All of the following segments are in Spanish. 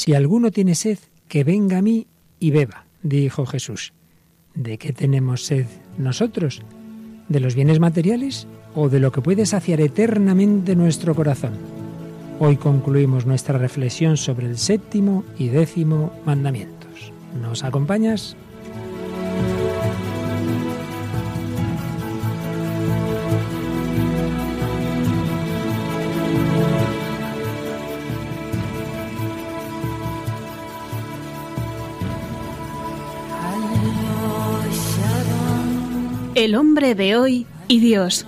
Si alguno tiene sed, que venga a mí y beba, dijo Jesús. ¿De qué tenemos sed nosotros? ¿De los bienes materiales o de lo que puede saciar eternamente nuestro corazón? Hoy concluimos nuestra reflexión sobre el séptimo y décimo mandamientos. ¿Nos acompañas? El hombre de hoy y Dios,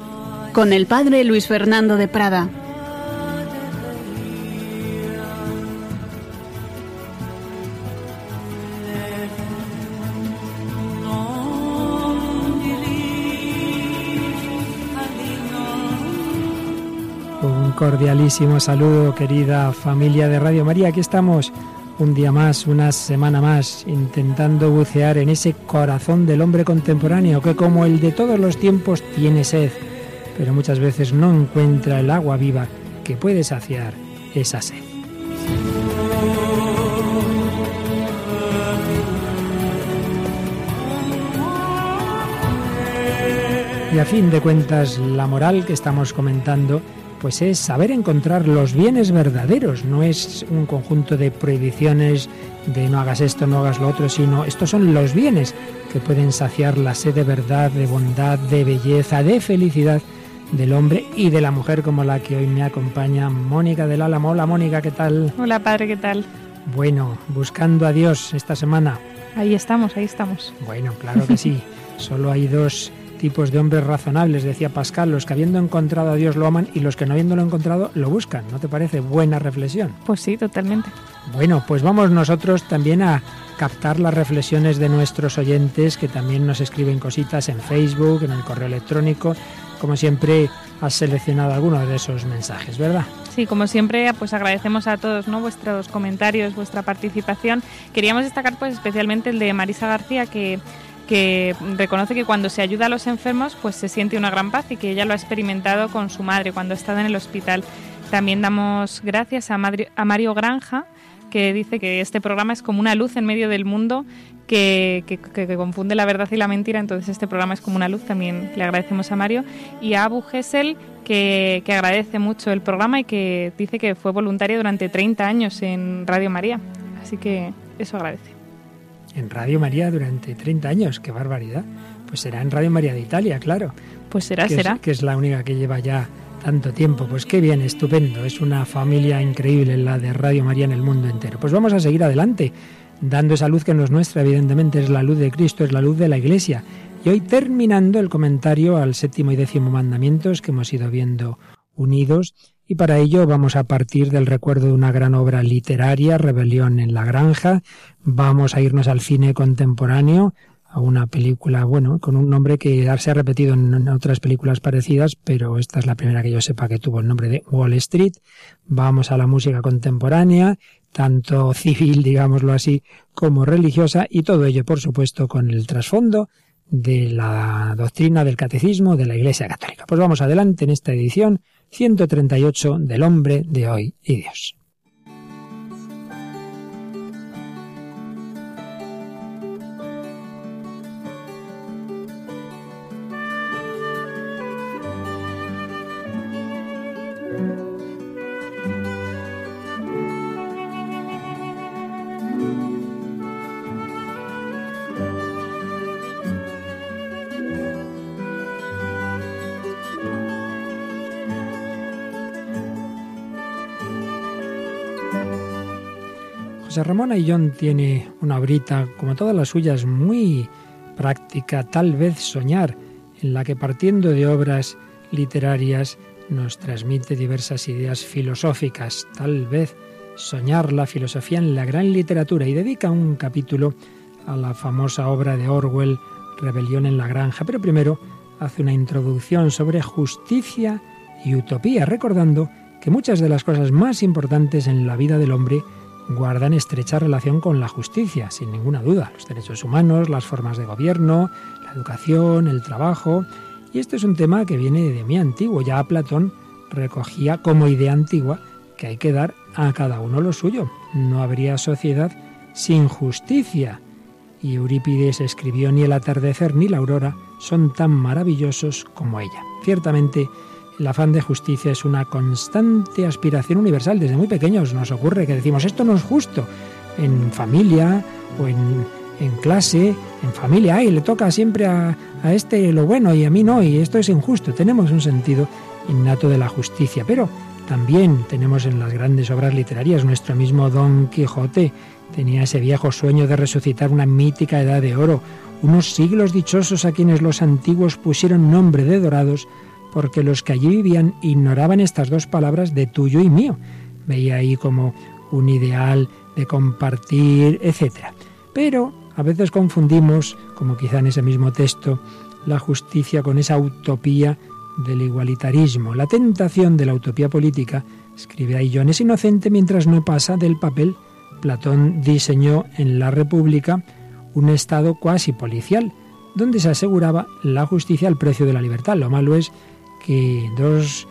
con el padre Luis Fernando de Prada. Un cordialísimo saludo, querida familia de Radio María. Aquí estamos un día más, una semana más, intentando bucear en ese corazón del hombre contemporáneo que como el de todos los tiempos tiene sed, pero muchas veces no encuentra el agua viva que puede saciar esa sed. Y a fin de cuentas, la moral que estamos comentando pues es saber encontrar los bienes verdaderos, no es un conjunto de prohibiciones de no hagas esto, no hagas lo otro, sino estos son los bienes que pueden saciar la sed de verdad, de bondad, de belleza, de felicidad del hombre y de la mujer como la que hoy me acompaña, Mónica del Álamo. Hola Mónica, ¿qué tal? Hola padre, ¿qué tal? Bueno, buscando a Dios esta semana. Ahí estamos, ahí estamos. Bueno, claro que sí. Solo hay dos tipos de hombres razonables, decía Pascal, los que habiendo encontrado a Dios lo aman y los que no habiéndolo encontrado lo buscan. ¿No te parece buena reflexión? Pues sí, totalmente. Bueno, pues vamos nosotros también a captar las reflexiones de nuestros oyentes que también nos escriben cositas en Facebook, en el correo electrónico. Como siempre, has seleccionado algunos de esos mensajes, ¿verdad? Sí, como siempre, pues agradecemos a todos ¿no? vuestros comentarios, vuestra participación. Queríamos destacar pues especialmente el de Marisa García, que que reconoce que cuando se ayuda a los enfermos pues se siente una gran paz y que ella lo ha experimentado con su madre cuando ha estado en el hospital. También damos gracias a, Mario Granja que dice que este programa es como una luz en medio del mundo que, confunde la verdad y la mentira, entonces este programa es como una luz, también le agradecemos a Mario, y a Abu Gesell, que, que agradece mucho el programa y que dice que fue voluntaria durante 30 años en Radio María, así que eso agradece en Radio María durante 30 años. ¡Qué barbaridad! Pues será en Radio María de Italia, claro. Pues será, será. que es la única que lleva ya tanto tiempo. Pues qué bien, estupendo. Es una familia increíble la de Radio María en el mundo entero. Pues vamos a seguir adelante, dando esa luz que no es nuestra, evidentemente es la luz de Cristo, es la luz de la Iglesia. Y hoy terminando el comentario al séptimo y décimo mandamientos que hemos ido viendo unidos y para ello vamos a partir del recuerdo de una gran obra literaria, Rebelión en la Granja. Vamos a irnos al cine contemporáneo, a una película, bueno, con un nombre que se ha repetido en otras películas parecidas, pero esta es la primera que yo sepa que tuvo el nombre de Wall Street. Vamos a la música contemporánea, tanto civil, digámoslo así, como religiosa, y todo ello, por supuesto, con el trasfondo de la doctrina del catecismo de la Iglesia Católica. Pues vamos adelante en esta edición 138 del hombre de hoy y Dios. José Ramón Ayllón tiene una obrita, como todas las suyas, muy práctica, tal vez soñar, en la que partiendo de obras literarias nos transmite diversas ideas filosóficas, tal vez soñar la filosofía en la gran literatura y dedica un capítulo a la famosa obra de Orwell, Rebelión en la Granja, pero primero hace una introducción sobre justicia y utopía, recordando que muchas de las cosas más importantes en la vida del hombre guardan estrecha relación con la justicia, sin ninguna duda. Los derechos humanos, las formas de gobierno, la educación, el trabajo. Y este es un tema que viene de muy antiguo. Ya Platón recogía como idea antigua que hay que dar a cada uno lo suyo. No habría sociedad sin justicia. Y Eurípides escribió ni el atardecer ni la aurora son tan maravillosos como ella. Ciertamente, el afán de justicia es una constante aspiración universal. Desde muy pequeños nos ocurre que decimos esto no es justo. En familia o en, en clase, en familia, ay, le toca siempre a, a este lo bueno y a mí no, y esto es injusto. Tenemos un sentido innato de la justicia, pero también tenemos en las grandes obras literarias nuestro mismo Don Quijote. Tenía ese viejo sueño de resucitar una mítica edad de oro, unos siglos dichosos a quienes los antiguos pusieron nombre de dorados, porque los que allí vivían ignoraban estas dos palabras de tuyo y mío. Veía ahí como un ideal de compartir, etc. Pero a veces confundimos, como quizá en ese mismo texto, la justicia con esa utopía del igualitarismo. La tentación de la utopía política, escribe John, es inocente mientras no pasa del papel. Platón diseñó en la República un Estado cuasi policial, donde se aseguraba la justicia al precio de la libertad. Lo malo es que dos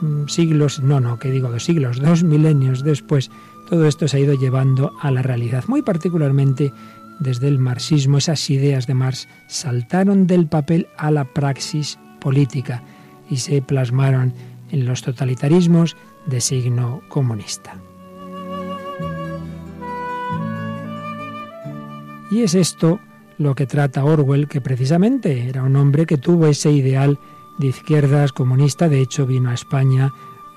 mm, siglos, no, no, que digo dos siglos, dos milenios después, todo esto se ha ido llevando a la realidad. Muy particularmente desde el marxismo, esas ideas de Marx saltaron del papel a la praxis política y se plasmaron en los totalitarismos de signo comunista. Y es esto lo que trata Orwell, que precisamente era un hombre que tuvo ese ideal de izquierdas comunista, de hecho vino a España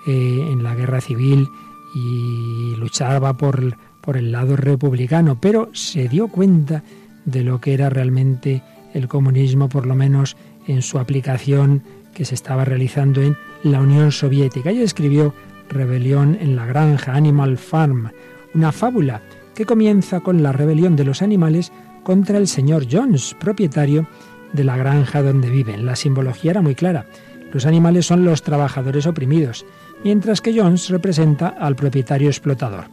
eh, en la guerra civil y luchaba por, por el lado republicano, pero se dio cuenta de lo que era realmente el comunismo, por lo menos en su aplicación que se estaba realizando en la Unión Soviética. Ella escribió Rebelión en la Granja, Animal Farm, una fábula que comienza con la rebelión de los animales contra el señor Jones, propietario de la granja donde viven. La simbología era muy clara. Los animales son los trabajadores oprimidos, mientras que Jones representa al propietario explotador.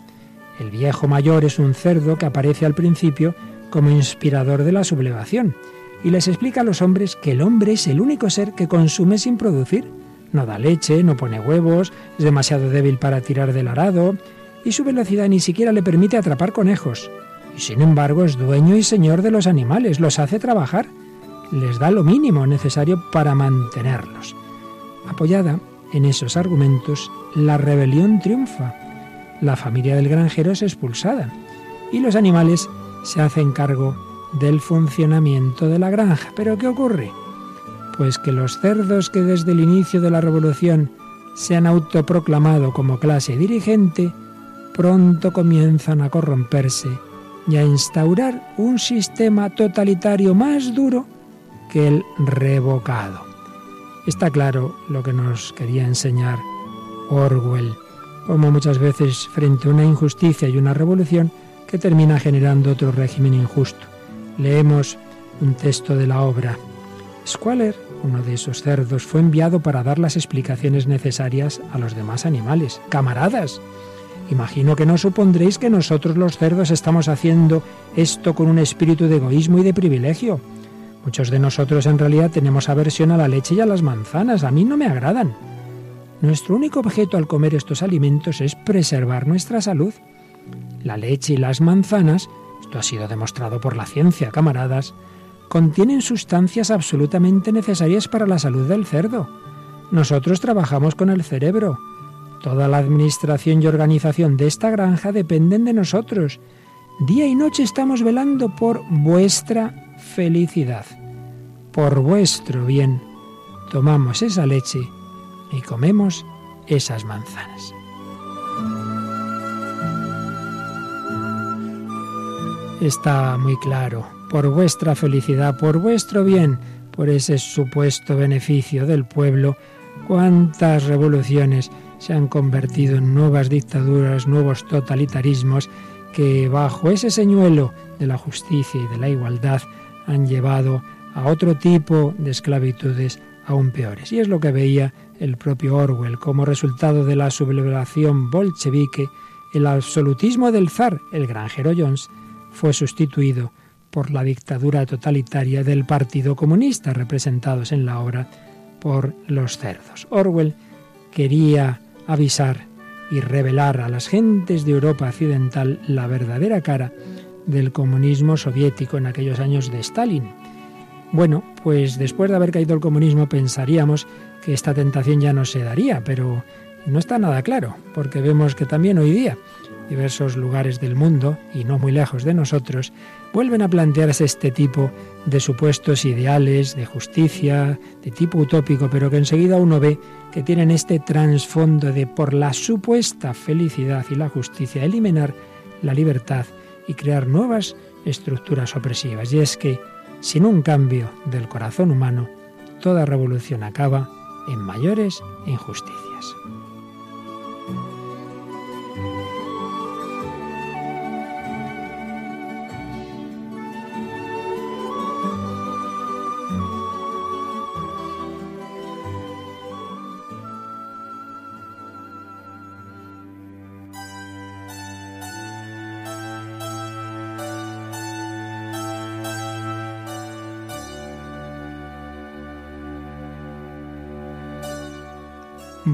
El viejo mayor es un cerdo que aparece al principio como inspirador de la sublevación y les explica a los hombres que el hombre es el único ser que consume sin producir. No da leche, no pone huevos, es demasiado débil para tirar del arado y su velocidad ni siquiera le permite atrapar conejos. Y sin embargo es dueño y señor de los animales, los hace trabajar, les da lo mínimo necesario para mantenerlos. Apoyada en esos argumentos, la rebelión triunfa. La familia del granjero es expulsada y los animales se hacen cargo del funcionamiento de la granja. ¿Pero qué ocurre? Pues que los cerdos que desde el inicio de la revolución se han autoproclamado como clase dirigente, pronto comienzan a corromperse y a instaurar un sistema totalitario más duro que el revocado. Está claro lo que nos quería enseñar Orwell, como muchas veces frente a una injusticia y una revolución que termina generando otro régimen injusto. Leemos un texto de la obra. Squaller, uno de esos cerdos, fue enviado para dar las explicaciones necesarias a los demás animales. Camaradas, imagino que no supondréis que nosotros los cerdos estamos haciendo esto con un espíritu de egoísmo y de privilegio. Muchos de nosotros en realidad tenemos aversión a la leche y a las manzanas. A mí no me agradan. Nuestro único objeto al comer estos alimentos es preservar nuestra salud. La leche y las manzanas esto ha sido demostrado por la ciencia, camaradas, contienen sustancias absolutamente necesarias para la salud del cerdo. Nosotros trabajamos con el cerebro. Toda la administración y organización de esta granja dependen de nosotros. Día y noche estamos velando por vuestra felicidad. Por vuestro bien, tomamos esa leche y comemos esas manzanas. está muy claro. Por vuestra felicidad, por vuestro bien, por ese supuesto beneficio del pueblo, cuántas revoluciones se han convertido en nuevas dictaduras, nuevos totalitarismos que bajo ese señuelo de la justicia y de la igualdad han llevado a otro tipo de esclavitudes aún peores. Y es lo que veía el propio Orwell como resultado de la sublevación bolchevique, el absolutismo del zar, el granjero Jones, fue sustituido por la dictadura totalitaria del Partido Comunista, representados en la obra por los cerdos. Orwell quería avisar y revelar a las gentes de Europa occidental la verdadera cara del comunismo soviético en aquellos años de Stalin. Bueno, pues después de haber caído el comunismo pensaríamos que esta tentación ya no se daría, pero no está nada claro, porque vemos que también hoy día diversos lugares del mundo, y no muy lejos de nosotros, vuelven a plantearse este tipo de supuestos ideales de justicia, de tipo utópico, pero que enseguida uno ve que tienen este trasfondo de por la supuesta felicidad y la justicia eliminar la libertad y crear nuevas estructuras opresivas. Y es que sin un cambio del corazón humano, toda revolución acaba en mayores injusticias.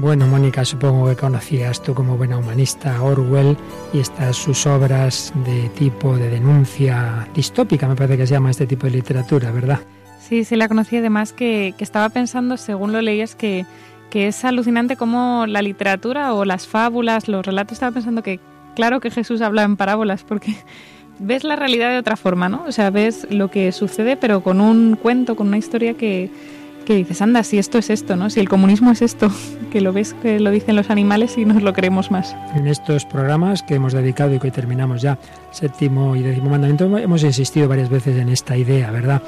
Bueno, Mónica, supongo que conocías tú como buena humanista Orwell y estas sus obras de tipo de denuncia distópica, me parece que se llama este tipo de literatura, ¿verdad? Sí, sí la conocí, además que, que estaba pensando, según lo leías, que, que es alucinante cómo la literatura o las fábulas, los relatos, estaba pensando que claro que Jesús habla en parábolas, porque ves la realidad de otra forma, ¿no? O sea, ves lo que sucede, pero con un cuento, con una historia que que dices, anda, si esto es esto, ¿no? Si el comunismo es esto, que lo ves que lo dicen los animales y nos lo creemos más. En estos programas que hemos dedicado y que hoy terminamos ya, séptimo y décimo mandamiento, hemos insistido varias veces en esta idea, ¿verdad?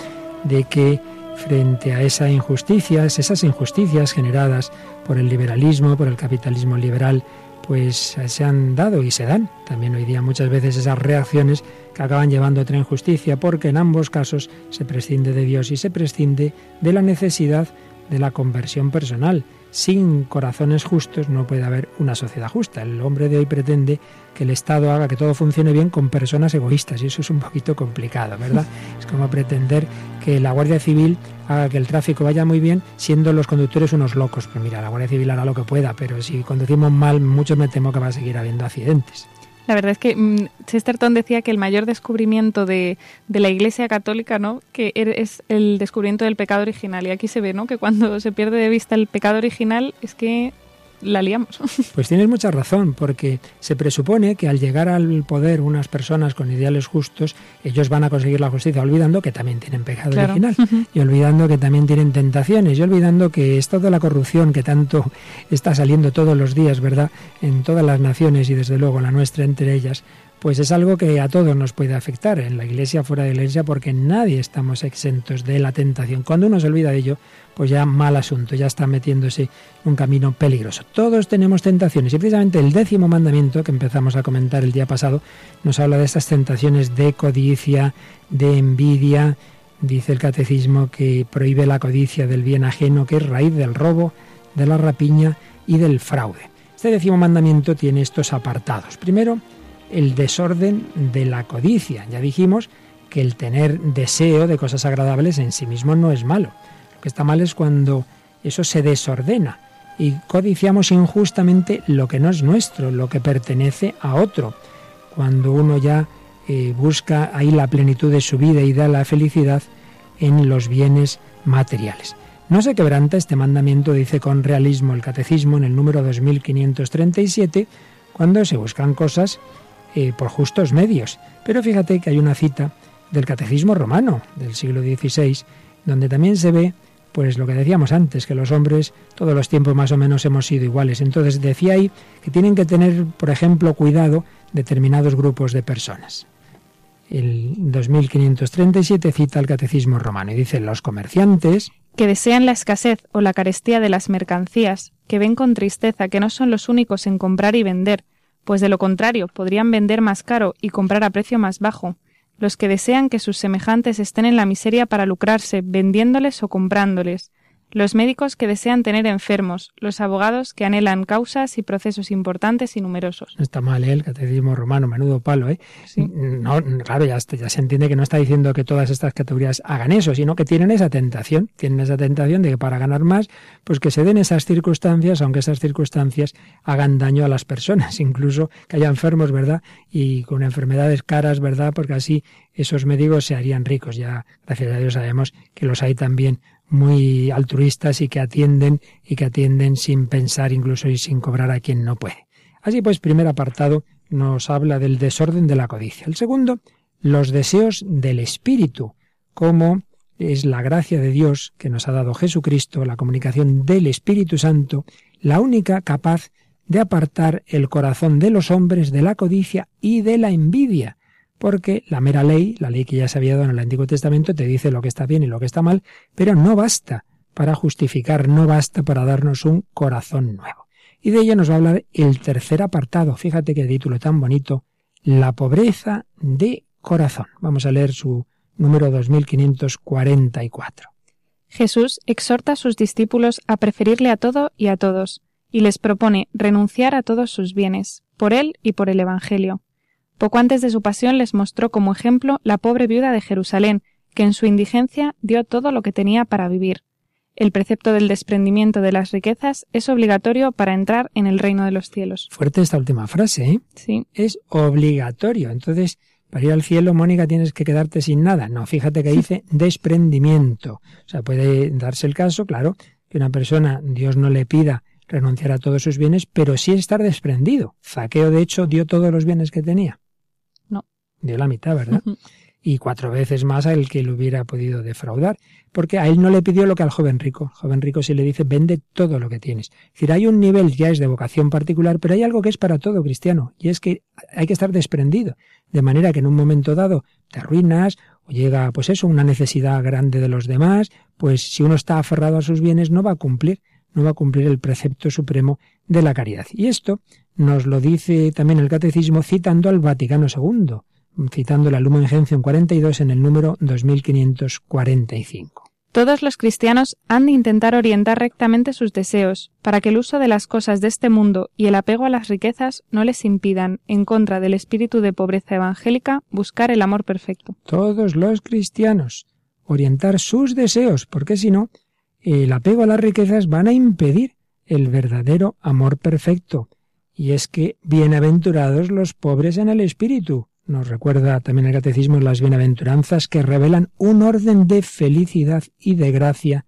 De que frente a esa injusticias, esas injusticias generadas por el liberalismo, por el capitalismo liberal, pues se han dado y se dan también hoy día muchas veces esas reacciones que acaban llevando a otra injusticia, porque en ambos casos se prescinde de Dios y se prescinde de la necesidad de la conversión personal. Sin corazones justos no puede haber una sociedad justa. El hombre de hoy pretende que el Estado haga que todo funcione bien con personas egoístas y eso es un poquito complicado, ¿verdad? Es como pretender que la Guardia Civil haga que el tráfico vaya muy bien siendo los conductores unos locos. Pues mira, la Guardia Civil hará lo que pueda, pero si conducimos mal, muchos me temo que va a seguir habiendo accidentes. La verdad es que mm, Chesterton decía que el mayor descubrimiento de, de, la Iglesia Católica, ¿no? Que er, es el descubrimiento del pecado original. Y aquí se ve, ¿no? Que cuando se pierde de vista el pecado original es que la liamos. Pues tienes mucha razón, porque se presupone que al llegar al poder unas personas con ideales justos, ellos van a conseguir la justicia, olvidando que también tienen pecado original, y olvidando que también tienen tentaciones, y olvidando que es toda la corrupción que tanto está saliendo todos los días, ¿verdad?, en todas las naciones y desde luego la nuestra entre ellas, pues es algo que a todos nos puede afectar, en la iglesia, fuera de la iglesia, porque nadie estamos exentos de la tentación. Cuando uno se olvida de ello, pues ya mal asunto, ya está metiéndose en un camino peligroso. Todos tenemos tentaciones y precisamente el décimo mandamiento que empezamos a comentar el día pasado nos habla de estas tentaciones de codicia, de envidia. Dice el catecismo que prohíbe la codicia del bien ajeno, que es raíz del robo, de la rapiña y del fraude. Este décimo mandamiento tiene estos apartados. Primero, el desorden de la codicia. Ya dijimos que el tener deseo de cosas agradables en sí mismo no es malo. Lo que está mal es cuando eso se desordena y codiciamos injustamente lo que no es nuestro, lo que pertenece a otro. Cuando uno ya eh, busca ahí la plenitud de su vida y da la felicidad en los bienes materiales. No se quebranta este mandamiento, dice con realismo el catecismo en el número 2537, cuando se buscan cosas eh, por justos medios. Pero fíjate que hay una cita del Catecismo Romano del siglo XVI, donde también se ve pues lo que decíamos antes, que los hombres todos los tiempos más o menos hemos sido iguales. Entonces decía ahí que tienen que tener, por ejemplo, cuidado determinados grupos de personas. El 2537 cita el Catecismo Romano y dice los comerciantes que desean la escasez o la carestía de las mercancías, que ven con tristeza que no son los únicos en comprar y vender, pues de lo contrario podrían vender más caro y comprar a precio más bajo, los que desean que sus semejantes estén en la miseria para lucrarse vendiéndoles o comprándoles, los médicos que desean tener enfermos, los abogados que anhelan causas y procesos importantes y numerosos. No está mal, ¿eh? el catecismo romano, menudo palo, ¿eh? No, claro, ya, ya se entiende que no está diciendo que todas estas categorías hagan eso, sino que tienen esa tentación, tienen esa tentación de que para ganar más, pues que se den esas circunstancias, aunque esas circunstancias hagan daño a las personas, incluso que haya enfermos, ¿verdad? Y con enfermedades caras, ¿verdad? Porque así esos médicos se harían ricos. Ya, gracias a Dios, sabemos que los hay también muy altruistas y que atienden y que atienden sin pensar incluso y sin cobrar a quien no puede. Así pues, primer apartado nos habla del desorden de la codicia. El segundo, los deseos del espíritu, como es la gracia de Dios que nos ha dado Jesucristo, la comunicación del Espíritu Santo, la única capaz de apartar el corazón de los hombres de la codicia y de la envidia, porque la mera ley, la ley que ya se había dado en el Antiguo Testamento, te dice lo que está bien y lo que está mal, pero no basta para justificar, no basta para darnos un corazón nuevo. Y de ello nos va a hablar el tercer apartado. Fíjate qué título tan bonito. La pobreza de corazón. Vamos a leer su número 2544. Jesús exhorta a sus discípulos a preferirle a todo y a todos, y les propone renunciar a todos sus bienes, por él y por el Evangelio. Poco antes de su pasión les mostró como ejemplo la pobre viuda de Jerusalén, que en su indigencia dio todo lo que tenía para vivir. El precepto del desprendimiento de las riquezas es obligatorio para entrar en el reino de los cielos. Fuerte esta última frase, ¿eh? Sí. Es obligatorio. Entonces, para ir al cielo, Mónica, tienes que quedarte sin nada. No, fíjate que dice desprendimiento. O sea, puede darse el caso, claro, que una persona, Dios no le pida renunciar a todos sus bienes, pero sí estar desprendido. Zaqueo, de hecho, dio todos los bienes que tenía dio la mitad, ¿verdad? Y cuatro veces más a el que le hubiera podido defraudar, porque a él no le pidió lo que al joven rico. El joven rico sí le dice, vende todo lo que tienes. Es decir, hay un nivel ya es de vocación particular, pero hay algo que es para todo cristiano, y es que hay que estar desprendido, de manera que en un momento dado te arruinas, o llega, pues eso, una necesidad grande de los demás, pues si uno está aferrado a sus bienes no va a cumplir, no va a cumplir el precepto supremo de la caridad. Y esto nos lo dice también el catecismo citando al Vaticano II citando la Lumen Gentium 42 en el número 2545. Todos los cristianos han de intentar orientar rectamente sus deseos, para que el uso de las cosas de este mundo y el apego a las riquezas no les impidan, en contra del espíritu de pobreza evangélica, buscar el amor perfecto. Todos los cristianos orientar sus deseos, porque si no, el apego a las riquezas van a impedir el verdadero amor perfecto. Y es que bienaventurados los pobres en el espíritu, nos recuerda también el catecismo las bienaventuranzas que revelan un orden de felicidad y de gracia,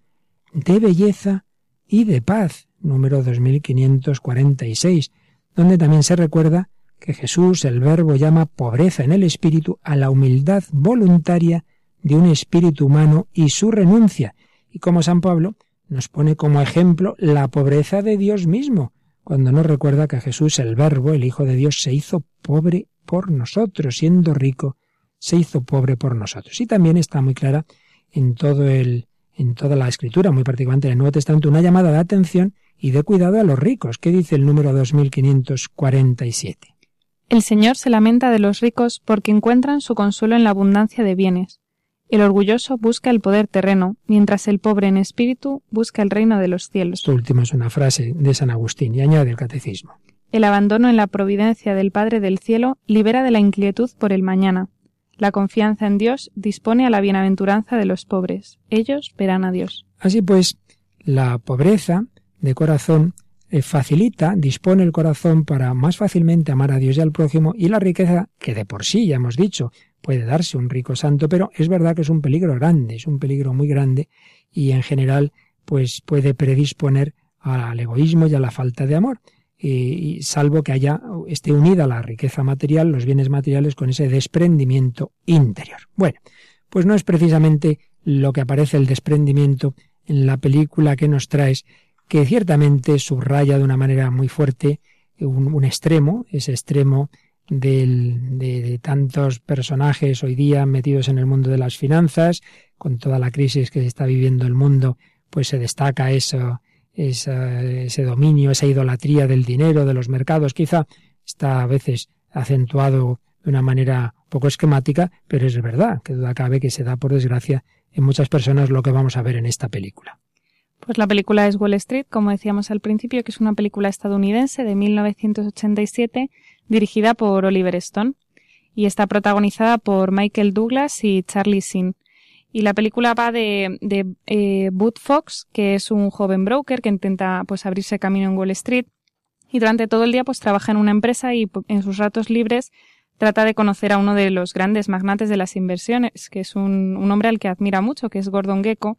de belleza y de paz, número 2546, donde también se recuerda que Jesús, el Verbo, llama pobreza en el espíritu a la humildad voluntaria de un espíritu humano y su renuncia, y como San Pablo nos pone como ejemplo la pobreza de Dios mismo, cuando nos recuerda que Jesús, el Verbo, el Hijo de Dios, se hizo pobre por nosotros, siendo rico, se hizo pobre por nosotros. Y también está muy clara en todo el en toda la escritura, muy particularmente en el Nuevo Testamento, una llamada de atención y de cuidado a los ricos. ¿Qué dice el número 2547? El Señor se lamenta de los ricos porque encuentran su consuelo en la abundancia de bienes. El orgulloso busca el poder terreno, mientras el pobre en espíritu busca el reino de los cielos. Esto último es una frase de San Agustín y añade el catecismo. El abandono en la providencia del Padre del Cielo libera de la inquietud por el mañana. La confianza en Dios dispone a la bienaventuranza de los pobres. Ellos verán a Dios. Así pues, la pobreza de corazón eh, facilita, dispone el corazón para más fácilmente amar a Dios y al prójimo y la riqueza, que de por sí, ya hemos dicho, puede darse un rico santo, pero es verdad que es un peligro grande, es un peligro muy grande y en general pues puede predisponer al egoísmo y a la falta de amor y salvo que haya esté unida la riqueza material, los bienes materiales con ese desprendimiento interior. Bueno, pues no es precisamente lo que aparece el desprendimiento en la película que nos traes, que ciertamente subraya de una manera muy fuerte un, extremo, ese extremo del, de, de, tantos personajes hoy día metidos en el mundo de las finanzas, con toda la crisis que se está viviendo el mundo, pues se destaca eso, ese dominio, esa idolatría del dinero, de los mercados, quizá está a veces acentuado de una manera poco esquemática, pero es verdad, que duda cabe que se da por desgracia en muchas personas lo que vamos a ver en esta película. Pues la película es Wall Street, como decíamos al principio, que es una película estadounidense de 1987 dirigida por Oliver Stone y está protagonizada por Michael Douglas y Charlie Sin. Y la película va de, de eh, Bud Fox, que es un joven broker que intenta pues abrirse camino en Wall Street y durante todo el día pues trabaja en una empresa y en sus ratos libres trata de conocer a uno de los grandes magnates de las inversiones, que es un, un hombre al que admira mucho, que es Gordon Gecko,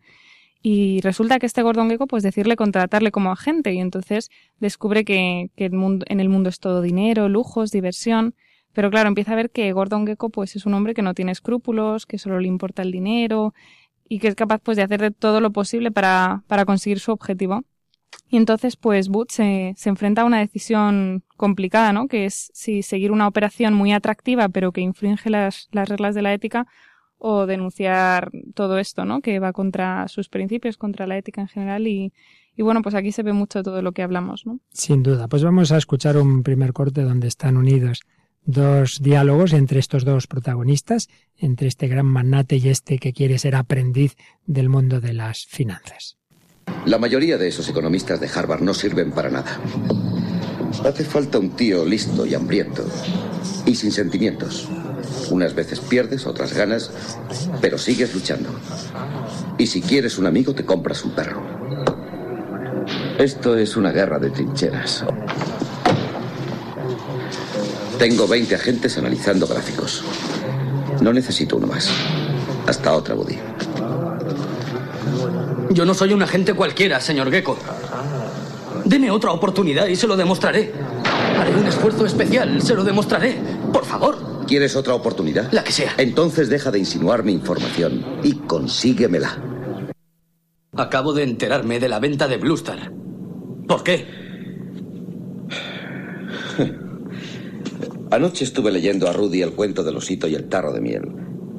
y resulta que este Gordon Gecko, pues decirle contratarle como agente, y entonces descubre que, que en el mundo es todo dinero, lujos, diversión, pero claro, empieza a ver que Gordon Gecko pues es un hombre que no tiene escrúpulos, que solo le importa el dinero, y que es capaz pues de hacer de todo lo posible para, para conseguir su objetivo. Y entonces, pues, Booth se, se, enfrenta a una decisión complicada, ¿no? Que es si seguir una operación muy atractiva, pero que infringe las, las reglas de la ética, o denunciar todo esto, ¿no? Que va contra sus principios, contra la ética en general y, y bueno, pues aquí se ve mucho todo lo que hablamos, ¿no? Sin duda. Pues vamos a escuchar un primer corte donde están unidos dos diálogos entre estos dos protagonistas, entre este gran magnate y este que quiere ser aprendiz del mundo de las finanzas. La mayoría de esos economistas de Harvard no sirven para nada. Hace falta un tío listo y hambriento y sin sentimientos. Unas veces pierdes, otras ganas, pero sigues luchando. Y si quieres un amigo, te compras un perro. Esto es una guerra de trincheras. Tengo 20 agentes analizando gráficos. No necesito uno más. Hasta otra, Woody. Yo no soy un agente cualquiera, señor Gecko. Deme otra oportunidad y se lo demostraré. Haré un esfuerzo especial, se lo demostraré. Por favor. ¿Quieres otra oportunidad? La que sea. Entonces deja de insinuar mi información y consíguemela. Acabo de enterarme de la venta de Bluestar. ¿Por qué? Anoche estuve leyendo a Rudy el cuento del osito y el tarro de miel.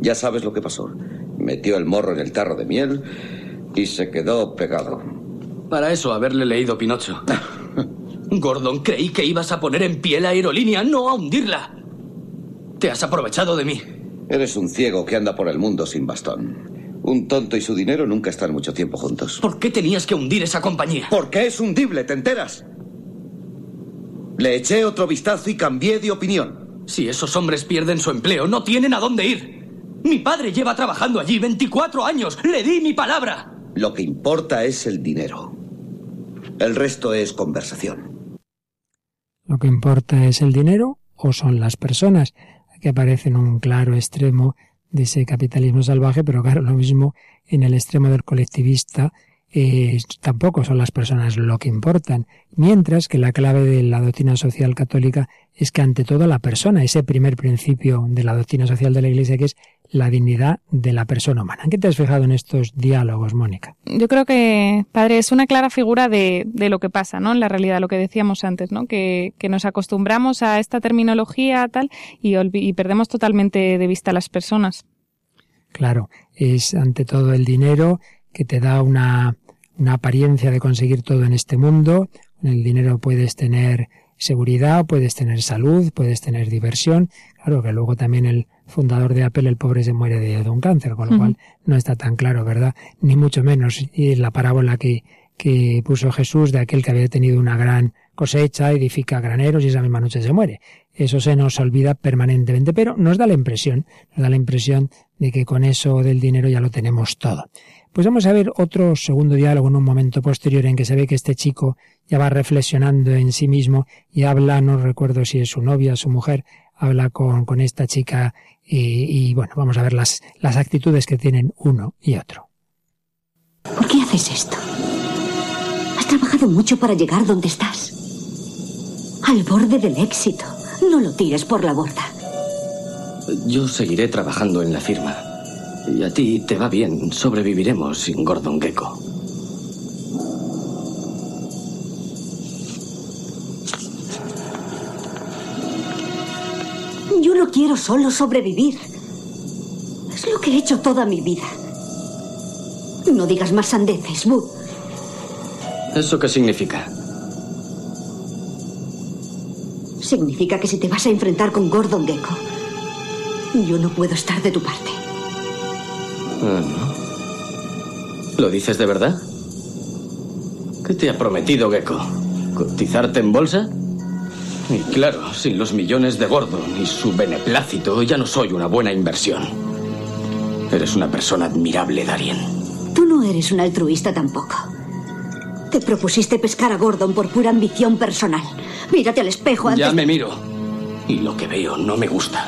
Ya sabes lo que pasó. Metió el morro en el tarro de miel y se quedó pegado. Para eso haberle leído Pinocho. Gordon, creí que ibas a poner en pie la aerolínea, no a hundirla. Te has aprovechado de mí. Eres un ciego que anda por el mundo sin bastón. Un tonto y su dinero nunca están mucho tiempo juntos. ¿Por qué tenías que hundir esa compañía? Porque es hundible, ¿te enteras? Le eché otro vistazo y cambié de opinión. Si esos hombres pierden su empleo, no tienen a dónde ir. Mi padre lleva trabajando allí 24 años. Le di mi palabra. Lo que importa es el dinero. El resto es conversación. Lo que importa es el dinero o son las personas que aparecen en un claro extremo de ese capitalismo salvaje, pero claro, lo mismo en el extremo del colectivista eh, tampoco son las personas lo que importan, mientras que la clave de la doctrina social católica es que ante todo la persona, ese primer principio de la doctrina social de la Iglesia que es la dignidad de la persona humana. ¿En qué te has fijado en estos diálogos, Mónica? Yo creo que, padre, es una clara figura de, de, lo que pasa, ¿no? En la realidad, lo que decíamos antes, ¿no? Que, que nos acostumbramos a esta terminología tal y, y perdemos totalmente de vista a las personas. Claro, es ante todo el dinero que te da una, una apariencia de conseguir todo en este mundo. Con el dinero puedes tener seguridad, puedes tener salud, puedes tener diversión. Claro que luego también el fundador de Apple, el pobre se muere de, de un cáncer, con lo uh -huh. cual no está tan claro, ¿verdad? Ni mucho menos. Y la parábola que, que puso Jesús de aquel que había tenido una gran cosecha, edifica graneros y esa misma noche se muere. Eso se nos olvida permanentemente, pero nos da la impresión, nos da la impresión de que con eso del dinero ya lo tenemos todo. Pues vamos a ver otro segundo diálogo en un momento posterior en que se ve que este chico ya va reflexionando en sí mismo y habla, no recuerdo si es su novia, su mujer, habla con, con esta chica y, y, bueno, vamos a ver las, las actitudes que tienen uno y otro. ¿Por qué haces esto? Has trabajado mucho para llegar donde estás. Al borde del éxito. No lo tires por la borda. Yo seguiré trabajando en la firma. Y a ti te va bien. Sobreviviremos sin Gordon Gecko. Yo no quiero solo sobrevivir. Es lo que he hecho toda mi vida. No digas más sandeces, Boo. ¿Eso qué significa? Significa que si te vas a enfrentar con Gordon Gecko, yo no puedo estar de tu parte. Ah, ¿no? ¿Lo dices de verdad? ¿Qué te ha prometido Gecko? ¿Cotizarte en bolsa? Y claro, sin los millones de Gordon y su beneplácito, ya no soy una buena inversión. Eres una persona admirable, Darien. Tú no eres un altruista tampoco. Te propusiste pescar a Gordon por pura ambición personal. Mírate al espejo antes... Ya me miro. Y lo que veo no me gusta.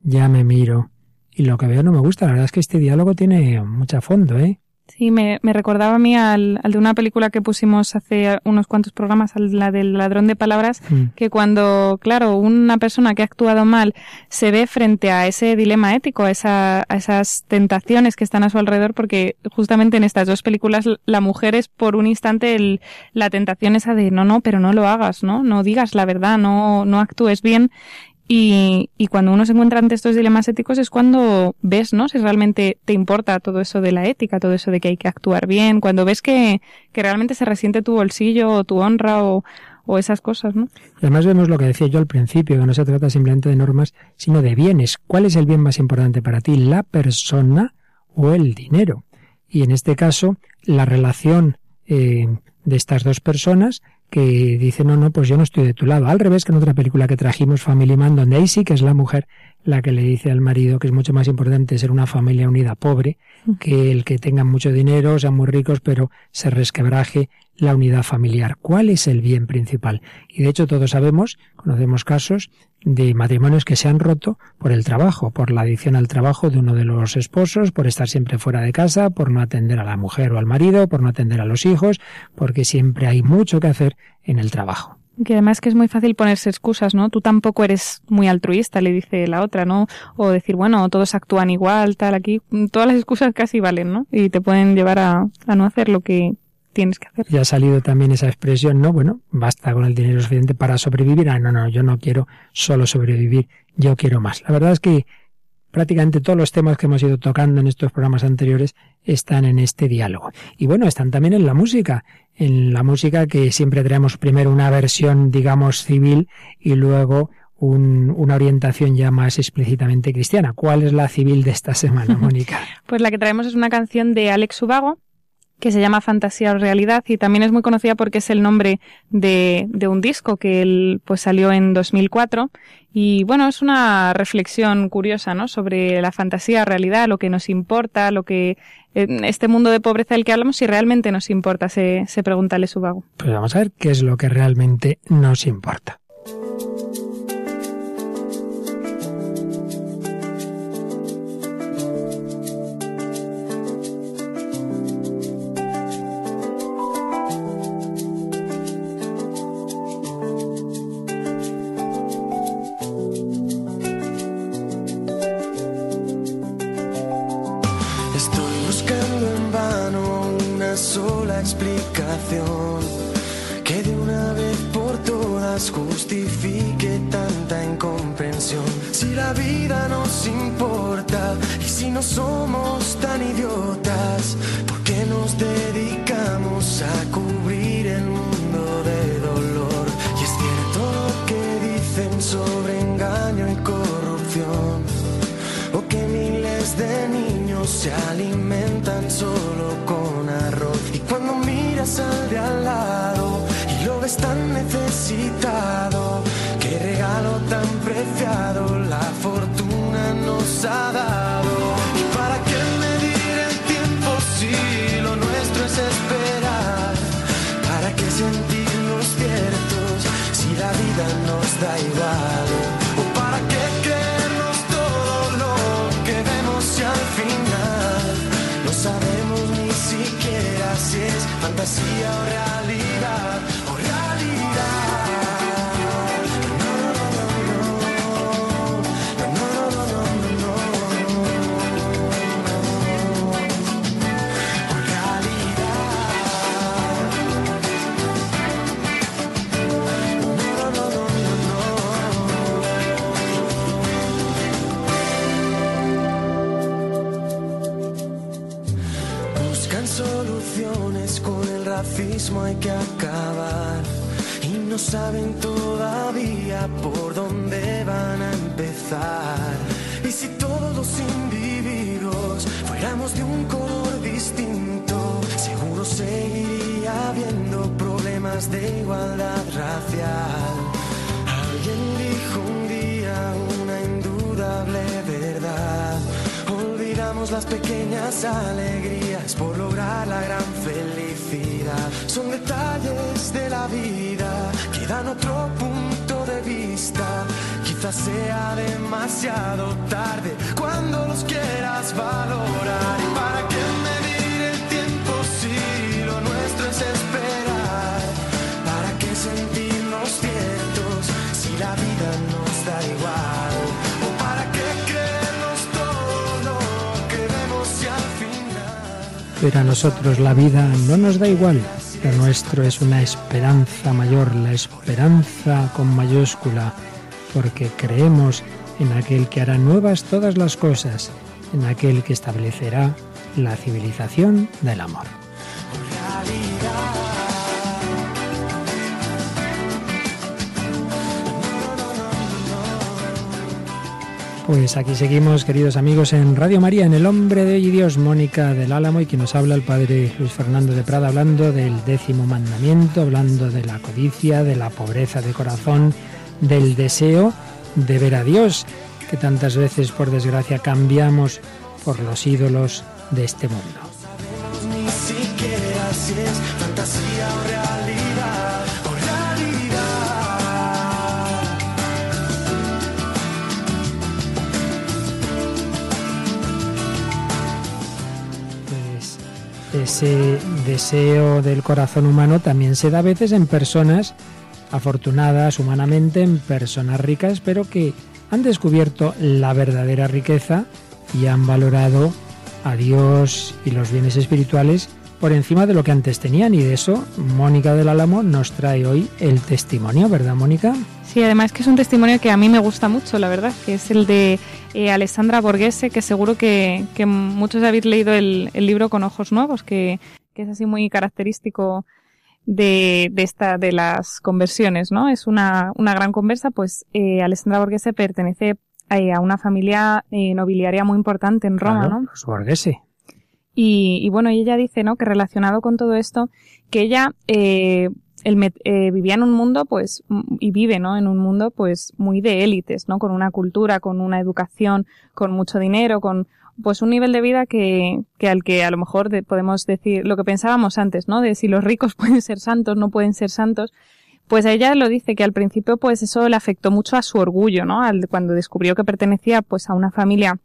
Ya me miro. Y lo que veo no me gusta. La verdad es que este diálogo tiene mucha fondo, ¿eh? Sí, me, me recordaba a mí al, al, de una película que pusimos hace unos cuantos programas, la del ladrón de palabras, mm. que cuando, claro, una persona que ha actuado mal se ve frente a ese dilema ético, a, esa, a esas tentaciones que están a su alrededor, porque justamente en estas dos películas la mujer es por un instante el, la tentación esa de no, no, pero no lo hagas, ¿no? No digas la verdad, no, no actúes bien. Y, y, cuando uno se encuentra ante estos dilemas éticos es cuando ves, ¿no? Si realmente te importa todo eso de la ética, todo eso de que hay que actuar bien, cuando ves que, que realmente se resiente tu bolsillo o tu honra o, o esas cosas, ¿no? además vemos lo que decía yo al principio, que no se trata simplemente de normas, sino de bienes. ¿Cuál es el bien más importante para ti, la persona o el dinero? Y en este caso, la relación eh, de estas dos personas que dice, no, no, pues yo no estoy de tu lado. Al revés que en otra película que trajimos, Family Man, donde ahí sí que es la mujer la que le dice al marido que es mucho más importante ser una familia unida pobre que el que tengan mucho dinero, sean muy ricos, pero se resquebraje la unidad familiar. ¿Cuál es el bien principal? Y de hecho todos sabemos, conocemos casos de matrimonios que se han roto por el trabajo, por la adicción al trabajo de uno de los esposos, por estar siempre fuera de casa, por no atender a la mujer o al marido, por no atender a los hijos, porque siempre hay mucho que hacer en el trabajo. Que además que es muy fácil ponerse excusas, ¿no? Tú tampoco eres muy altruista, le dice la otra, ¿no? O decir, bueno, todos actúan igual, tal, aquí, todas las excusas casi valen, ¿no? Y te pueden llevar a, a no hacer lo que tienes que hacer. Y ha salido también esa expresión, ¿no? Bueno, basta con el dinero suficiente para sobrevivir. Ah, no, no, yo no quiero solo sobrevivir, yo quiero más. La verdad es que prácticamente todos los temas que hemos ido tocando en estos programas anteriores están en este diálogo. Y bueno, están también en la música. En la música que siempre traemos primero una versión, digamos, civil y luego un, una orientación ya más explícitamente cristiana. ¿Cuál es la civil de esta semana, Mónica? pues la que traemos es una canción de Alex Ubago, que se llama Fantasía o Realidad y también es muy conocida porque es el nombre de, de un disco que él pues salió en 2004 y bueno, es una reflexión curiosa, ¿no? Sobre la fantasía, realidad, lo que nos importa, lo que en este mundo de pobreza del que hablamos, si realmente nos importa, se, se pregunta Lesubago. Pues vamos a ver qué es lo que realmente nos importa. somos tan idiotas, porque nos dedicamos a cubrir el mundo de dolor. Y es cierto lo que dicen sobre engaño y corrupción, o que miles de niños se alimentan solo con arroz. Y cuando miras al de al lado y lo ves tan necesitado, qué regalo tan preciado la fortuna nos ha dado. nos da igual. ¿O para qué creernos todo lo que vemos y al final no sabemos ni siquiera si es fantasía o realidad? Hay que acabar y no saben todavía por dónde van a empezar. Y si todos los individuos fuéramos de un color distinto, seguro seguiría bien más de igualdad racial. Las pequeñas alegrías por lograr la gran felicidad. Son detalles de la vida que dan otro punto de vista. Quizás sea demasiado tarde cuando los quieras valorar. ¿Y para qué Pero a nosotros la vida no nos da igual. Lo nuestro es una esperanza mayor, la esperanza con mayúscula, porque creemos en aquel que hará nuevas todas las cosas, en aquel que establecerá la civilización del amor. Pues aquí seguimos, queridos amigos, en Radio María, en El Hombre de Hoy y Dios, Mónica del Álamo, y que nos habla el Padre Luis Fernando de Prada, hablando del décimo mandamiento, hablando de la codicia, de la pobreza de corazón, del deseo de ver a Dios, que tantas veces, por desgracia, cambiamos por los ídolos de este mundo. Ese deseo del corazón humano también se da a veces en personas afortunadas humanamente, en personas ricas, pero que han descubierto la verdadera riqueza y han valorado a Dios y los bienes espirituales por encima de lo que antes tenían. Y de eso Mónica del Álamo nos trae hoy el testimonio, ¿verdad, Mónica? Sí, además que es un testimonio que a mí me gusta mucho, la verdad, que es el de eh, Alessandra Borghese, que seguro que, que muchos habéis leído el, el libro con ojos nuevos, que, que es así muy característico de, de esta de las conversiones, ¿no? Es una, una gran conversa, pues eh, Alessandra Borghese pertenece eh, a una familia eh, nobiliaria muy importante en Roma, Claro, ¿no? Los Borghese. Y, y bueno, ella dice, ¿no? Que relacionado con todo esto, que ella eh, met- eh, vivía en un mundo, pues, y vive, ¿no? En un mundo, pues, muy de élites, ¿no? Con una cultura, con una educación, con mucho dinero, con, pues, un nivel de vida que, que al que a lo mejor de- podemos decir lo que pensábamos antes, ¿no? De si los ricos pueden ser santos, no pueden ser santos. Pues ella lo dice que al principio, pues, eso le afectó mucho a su orgullo, ¿no? Al, cuando descubrió que pertenecía, pues, a una familia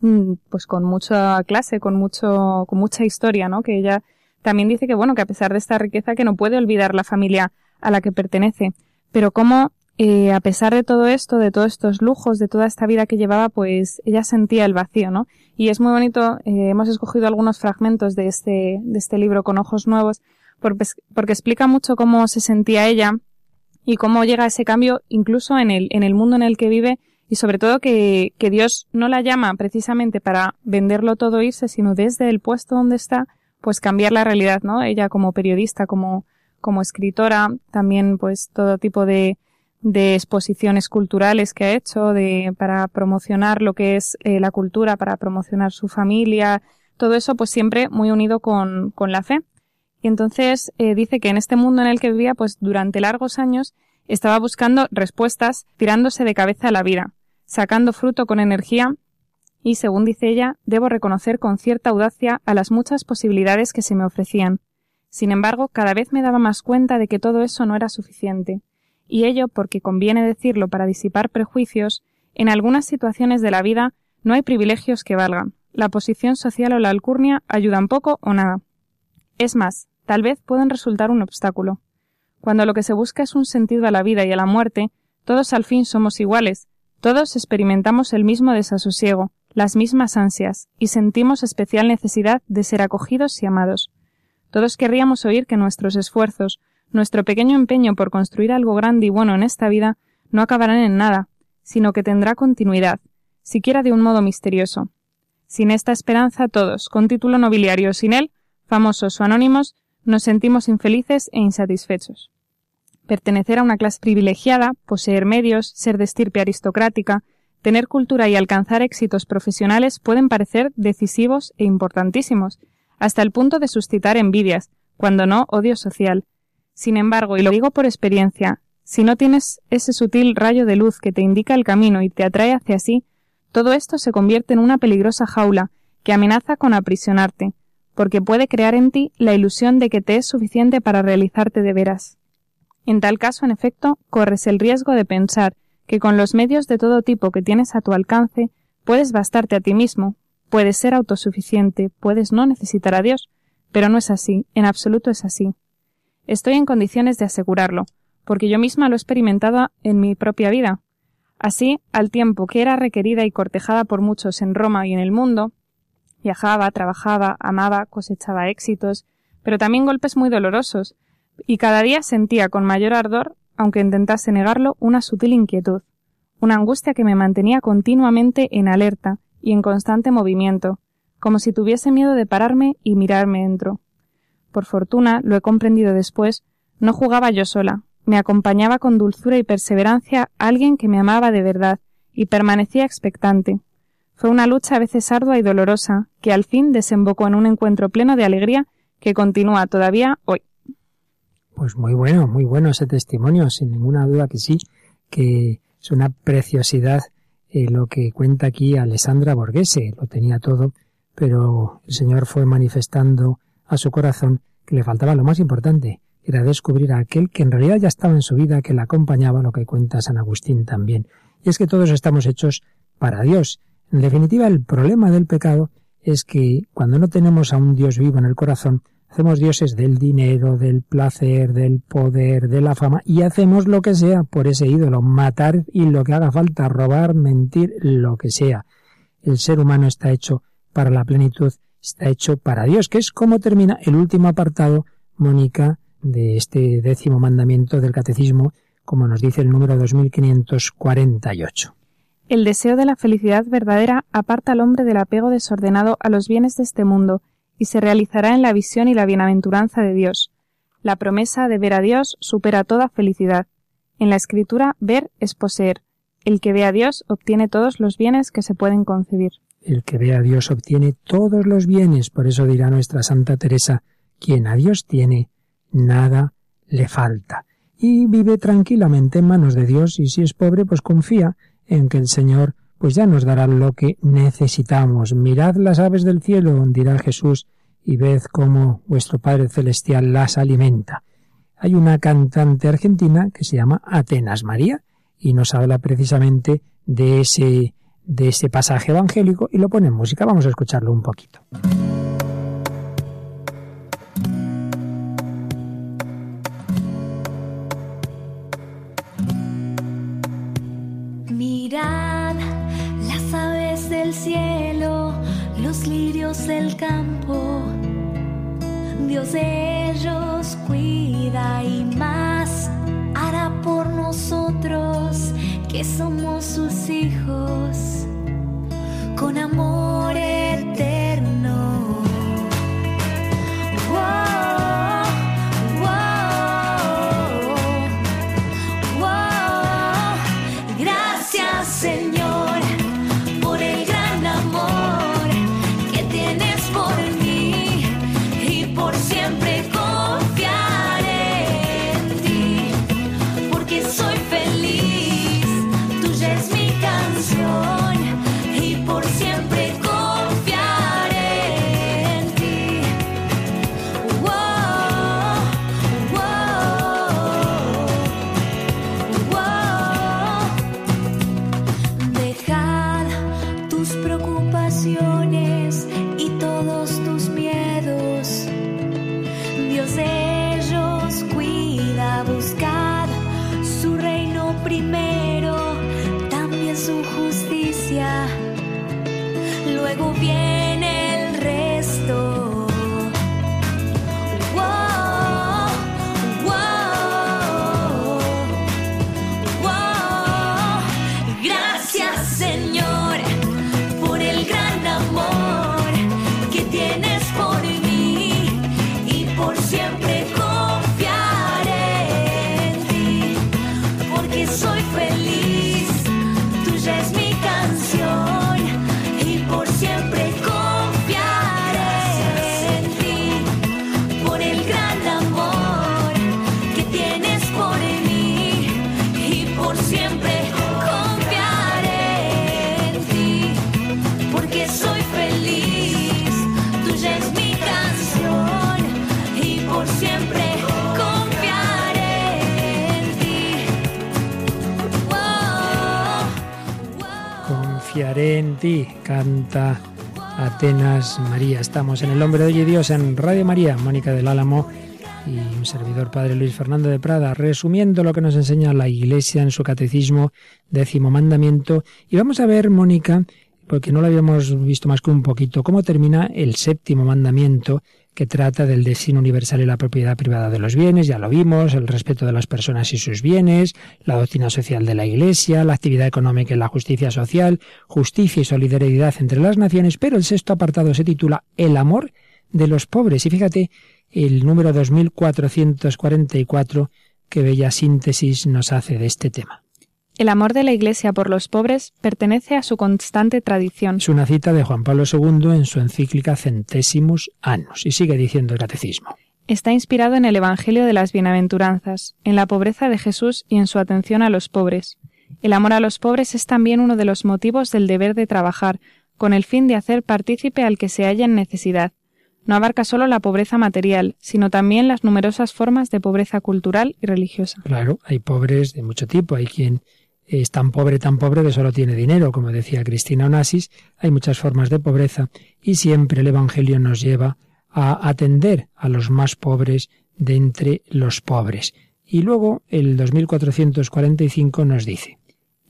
mm, pues con mucha clase, con mucho, con mucha historia, ¿no? Que ella también dice que bueno, que a pesar de esta riqueza que no puede olvidar la familia a la que pertenece, pero como eh, a pesar de todo esto, de todos estos lujos, de toda esta vida que llevaba, pues ella sentía el vacío, ¿no? Y es muy bonito, eh, hemos escogido algunos fragmentos de este, de este libro con ojos nuevos, porque, porque explica mucho cómo se sentía ella y cómo llega ese cambio incluso en el, en el mundo en el que vive y sobre todo que, que Dios no la llama precisamente para venderlo todo e irse, sino desde el puesto donde está, pues cambiar la realidad, ¿no? Ella como periodista, como, como escritora, también pues todo tipo de, de exposiciones culturales que ha hecho de, para promocionar lo que es eh, la cultura, para promocionar su familia, todo eso pues siempre muy unido con, con la fe. Y entonces eh, dice que en este mundo en el que vivía, pues durante largos años estaba buscando respuestas, tirándose de cabeza a la vida, sacando fruto con energía y, según dice ella, debo reconocer con cierta audacia a las muchas posibilidades que se me ofrecían. Sin embargo, cada vez me daba más cuenta de que todo eso no era suficiente, y ello porque conviene decirlo para disipar prejuicios, en algunas situaciones de la vida no hay privilegios que valgan. La posición social o la alcurnia ayudan poco o nada. Es más, tal vez pueden resultar un obstáculo. Cuando lo que se busca es un sentido a la vida y a la muerte, todos al fin somos iguales, todos experimentamos el mismo desasosiego, las mismas ansias, y sentimos especial necesidad de ser acogidos y amados. Todos querríamos oír que nuestros esfuerzos, nuestro pequeño empeño por construir algo grande y bueno en esta vida, no acabarán en nada, sino que tendrá continuidad, siquiera de un modo misterioso. Sin esta esperanza todos, con título nobiliario o sin él, famosos o anónimos, nos sentimos infelices e insatisfechos. Pertenecer a una clase privilegiada, poseer medios, ser de estirpe aristocrática, tener cultura y alcanzar éxitos profesionales pueden parecer decisivos e importantísimos, hasta el punto de suscitar envidias, cuando no odio social. Sin embargo, y lo digo por experiencia, si no tienes ese sutil rayo de luz que te indica el camino y te atrae hacia sí, todo esto se convierte en una peligrosa jaula que amenaza con aprisionarte, porque puede crear en ti la ilusión de que te es suficiente para realizarte de veras. En tal caso, en efecto, corres el riesgo de pensar que con los medios de todo tipo que tienes a tu alcance puedes bastarte a ti mismo, puedes ser autosuficiente, puedes no necesitar a Dios, pero no es así, en absoluto es así. Estoy en condiciones de asegurarlo, porque yo misma lo he experimentado en mi propia vida. Así, al tiempo que era requerida y cortejada por muchos en Roma y en el mundo, viajaba, trabajaba, amaba, cosechaba éxitos, pero también golpes muy dolorosos, y cada día sentía con mayor ardor, aunque intentase negarlo, una sutil inquietud, una angustia que me mantenía continuamente en alerta y en constante movimiento, como si tuviese miedo de pararme y mirarme dentro. Por fortuna, lo he comprendido después, no jugaba yo sola, me acompañaba con dulzura y perseverancia alguien que me amaba de verdad y permanecía expectante. Fue una lucha a veces ardua y dolorosa, que al fin desembocó en un encuentro pleno de alegría que continúa todavía hoy. Pues muy bueno, muy bueno ese testimonio, sin ninguna duda que sí, que es una preciosidad eh, lo que cuenta aquí Alessandra Borghese, lo tenía todo, pero el Señor fue manifestando a su corazón que le faltaba lo más importante, era descubrir a aquel que en realidad ya estaba en su vida, que la acompañaba, lo que cuenta San Agustín también. Y es que todos estamos hechos para Dios. En definitiva, el problema del pecado es que cuando no tenemos a un Dios vivo en el corazón, Hacemos dioses del dinero, del placer, del poder, de la fama y hacemos lo que sea por ese ídolo, matar y lo que haga falta, robar, mentir, lo que sea. El ser humano está hecho para la plenitud, está hecho para Dios, que es como termina el último apartado, Mónica, de este décimo mandamiento del catecismo, como nos dice el número 2548. El deseo de la felicidad verdadera aparta al hombre del apego desordenado a los bienes de este mundo y se realizará en la visión y la bienaventuranza de Dios. La promesa de ver a Dios supera toda felicidad. En la Escritura, ver es poseer. El que ve a Dios obtiene todos los bienes que se pueden concebir. El que ve a Dios obtiene todos los bienes, por eso dirá nuestra Santa Teresa, quien a Dios tiene, nada le falta. Y vive tranquilamente en manos de Dios, y si es pobre, pues confía en que el Señor pues ya nos dará lo que necesitamos. Mirad las aves del cielo, dirá Jesús, y ved cómo vuestro Padre Celestial las alimenta. Hay una cantante argentina que se llama Atenas María y nos habla precisamente de ese, de ese pasaje evangélico y lo pone en música. Vamos a escucharlo un poquito. Cielo, los lirios del campo. Dios de ellos cuida y más hará por nosotros que somos sus hijos con amor eterno. En ti, canta Atenas María. Estamos en el Hombre de Hoy Dios en Radio María, Mónica del Álamo y un servidor padre Luis Fernando de Prada, resumiendo lo que nos enseña la Iglesia en su catecismo, décimo mandamiento. Y vamos a ver, Mónica, porque no lo habíamos visto más que un poquito, cómo termina el séptimo mandamiento que trata del destino universal y la propiedad privada de los bienes, ya lo vimos, el respeto de las personas y sus bienes, la doctrina social de la Iglesia, la actividad económica y la justicia social, justicia y solidaridad entre las naciones, pero el sexto apartado se titula El amor de los pobres. Y fíjate el número 2444, qué bella síntesis nos hace de este tema. El amor de la Iglesia por los pobres pertenece a su constante tradición. Es una cita de Juan Pablo II en su encíclica Centésimus Annus, y sigue diciendo el catecismo. Está inspirado en el Evangelio de las Bienaventuranzas, en la pobreza de Jesús y en su atención a los pobres. El amor a los pobres es también uno de los motivos del deber de trabajar, con el fin de hacer partícipe al que se halla en necesidad. No abarca solo la pobreza material, sino también las numerosas formas de pobreza cultural y religiosa. Claro, hay pobres de mucho tipo. Hay quien es tan pobre, tan pobre que solo tiene dinero, como decía Cristina Onassis, hay muchas formas de pobreza y siempre el Evangelio nos lleva a atender a los más pobres de entre los pobres. Y luego el 2445 nos dice,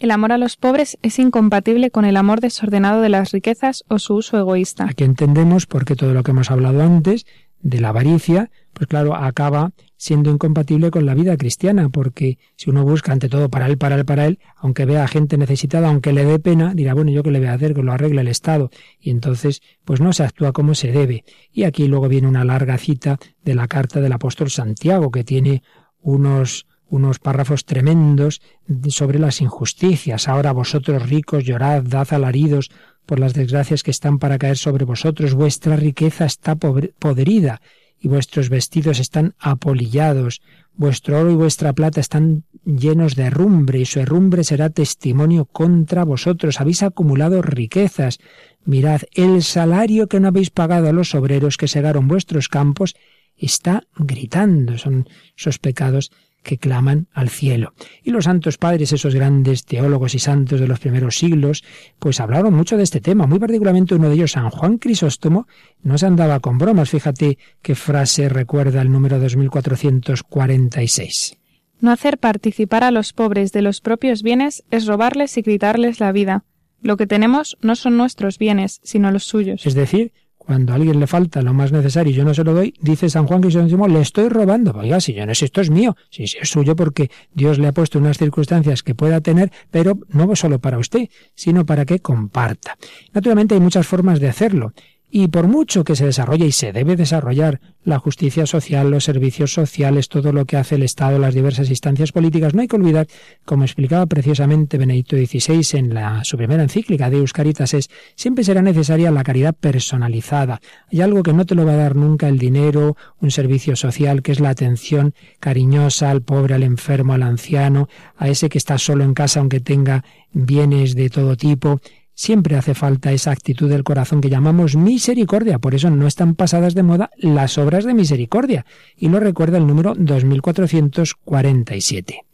el amor a los pobres es incompatible con el amor desordenado de las riquezas o su uso egoísta. Aquí entendemos por qué todo lo que hemos hablado antes de la avaricia, pues claro, acaba siendo incompatible con la vida cristiana, porque si uno busca ante todo para él, para él, para él, aunque vea a gente necesitada, aunque le dé pena, dirá, bueno, yo qué le voy a hacer, que lo arregle el Estado, y entonces, pues no se actúa como se debe. Y aquí luego viene una larga cita de la carta del apóstol Santiago, que tiene unos unos párrafos tremendos sobre las injusticias. Ahora vosotros ricos llorad, dad alaridos por las desgracias que están para caer sobre vosotros. Vuestra riqueza está podrida y vuestros vestidos están apolillados. Vuestro oro y vuestra plata están llenos de herrumbre y su herrumbre será testimonio contra vosotros. Habéis acumulado riquezas. Mirad, el salario que no habéis pagado a los obreros que segaron vuestros campos está gritando. Son esos pecados que claman al cielo. Y los santos padres, esos grandes teólogos y santos de los primeros siglos, pues hablaron mucho de este tema, muy particularmente uno de ellos, San Juan Crisóstomo, no se andaba con bromas, fíjate qué frase recuerda el número 2446. No hacer participar a los pobres de los propios bienes es robarles y quitarles la vida. Lo que tenemos no son nuestros bienes, sino los suyos. Es decir, cuando a alguien le falta lo más necesario y yo no se lo doy, dice San Juan Crisóstomo, le estoy robando. Oiga, si yo no sé, esto es mío. Sí, es suyo porque Dios le ha puesto unas circunstancias que pueda tener, pero no solo para usted, sino para que comparta. Naturalmente hay muchas formas de hacerlo. Y por mucho que se desarrolle y se debe desarrollar la justicia social, los servicios sociales, todo lo que hace el Estado, las diversas instancias políticas, no hay que olvidar, como explicaba preciosamente Benedicto XVI en la, su primera encíclica de Euscaritas, es siempre será necesaria la caridad personalizada. Hay algo que no te lo va a dar nunca el dinero, un servicio social, que es la atención cariñosa al pobre, al enfermo, al anciano, a ese que está solo en casa aunque tenga bienes de todo tipo Siempre hace falta esa actitud del corazón que llamamos misericordia, por eso no están pasadas de moda las obras de misericordia, y lo recuerda el número 2447.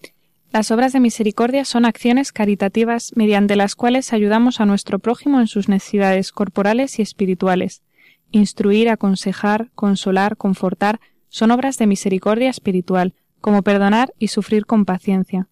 Las obras de misericordia son acciones caritativas mediante las cuales ayudamos a nuestro prójimo en sus necesidades corporales y espirituales. Instruir, aconsejar, consolar, confortar son obras de misericordia espiritual, como perdonar y sufrir con paciencia.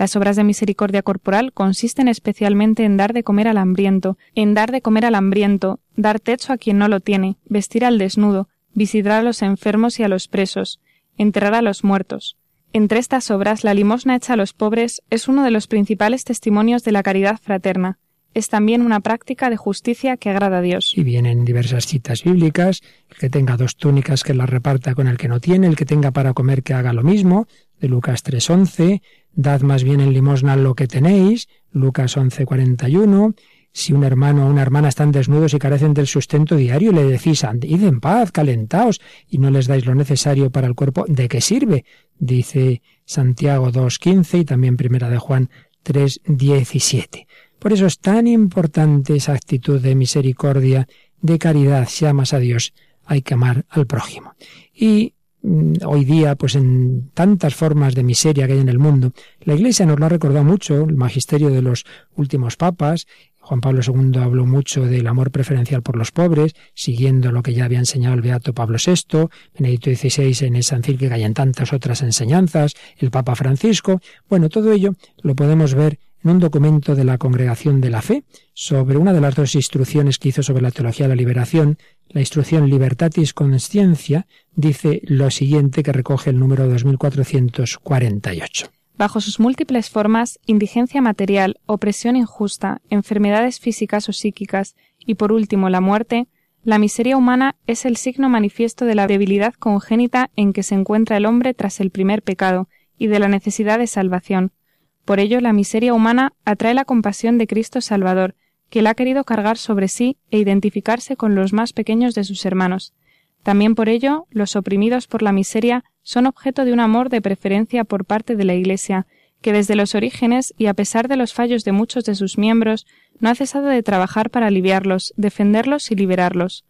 Las obras de misericordia corporal consisten especialmente en dar de comer al hambriento, en dar de comer al hambriento, dar techo a quien no lo tiene, vestir al desnudo, visitar a los enfermos y a los presos, enterrar a los muertos. Entre estas obras, la limosna hecha a los pobres es uno de los principales testimonios de la caridad fraterna. Es también una práctica de justicia que agrada a Dios. Y vienen diversas citas bíblicas, el que tenga dos túnicas que las reparta con el que no tiene, el que tenga para comer que haga lo mismo, de Lucas 3.11, Dad más bien en limosna lo que tenéis, Lucas 11:41. Si un hermano o una hermana están desnudos y carecen del sustento diario, le decís, id en paz, calentaos, y no les dais lo necesario para el cuerpo, ¿de qué sirve? Dice Santiago 2.15 y también Primera de Juan 3.17. Por eso es tan importante esa actitud de misericordia, de caridad. Si amas a Dios, hay que amar al prójimo. Y hoy día, pues en tantas formas de miseria que hay en el mundo. La Iglesia nos lo ha recordado mucho, el magisterio de los últimos papas, Juan Pablo II habló mucho del amor preferencial por los pobres, siguiendo lo que ya había enseñado el Beato Pablo VI, Benedicto XVI en esa encíclica y en tantas otras enseñanzas, el Papa Francisco. Bueno, todo ello lo podemos ver en un documento de la Congregación de la Fe sobre una de las dos instrucciones que hizo sobre la teología de la liberación, la instrucción Libertatis Consciencia, dice lo siguiente que recoge el número 2448. Bajo sus múltiples formas, indigencia material, opresión injusta, enfermedades físicas o psíquicas y por último la muerte, la miseria humana es el signo manifiesto de la debilidad congénita en que se encuentra el hombre tras el primer pecado y de la necesidad de salvación, por ello, la miseria humana atrae la compasión de Cristo Salvador, que la ha querido cargar sobre sí e identificarse con los más pequeños de sus hermanos. También por ello, los oprimidos por la miseria son objeto de un amor de preferencia por parte de la Iglesia, que desde los orígenes y a pesar de los fallos de muchos de sus miembros, no ha cesado de trabajar para aliviarlos, defenderlos y liberarlos.